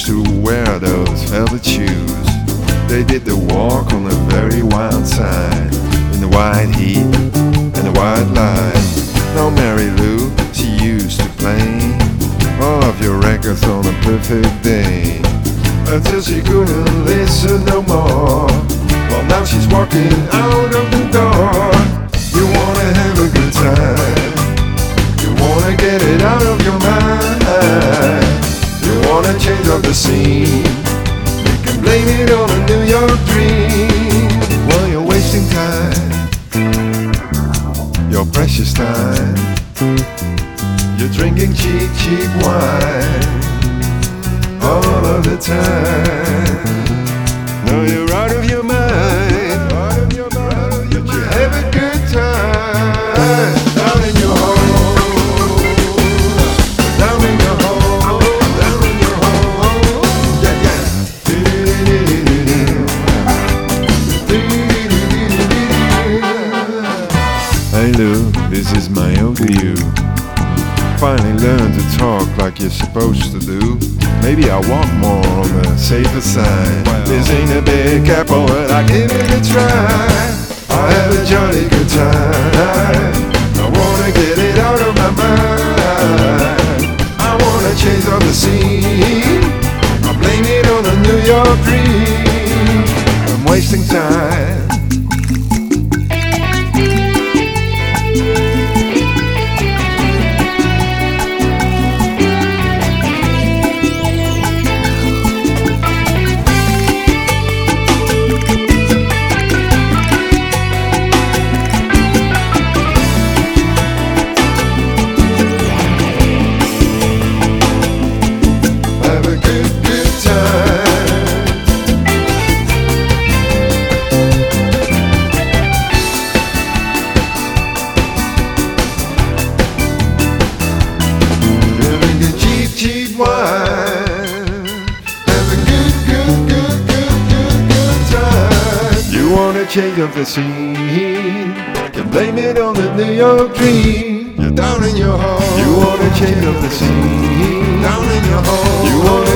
used to wear those velvet shoes. They did the walk on the very wild side, in the white heat and the white light. Now Mary Lou, she used to play all of your records on a perfect day. Until she couldn't listen no more. Well, now she's walking out. Change up the scene. You can blame it on a New York dream. Well, you're wasting time. Your precious time. You're drinking cheap, cheap wine all of the time. Finally learn to talk like you're supposed to do. Maybe I'll walk more on the safer side. this ain't a big apple, but I give it a try. I have a jolly good time. I wanna get it out of my mind. I wanna change up the scene. I blame it on a New York dream. I'm wasting time. Change up the scene? Can blame it on the New York dream. You're down in your home. You wanna change up the scene? Down in your home. You wanna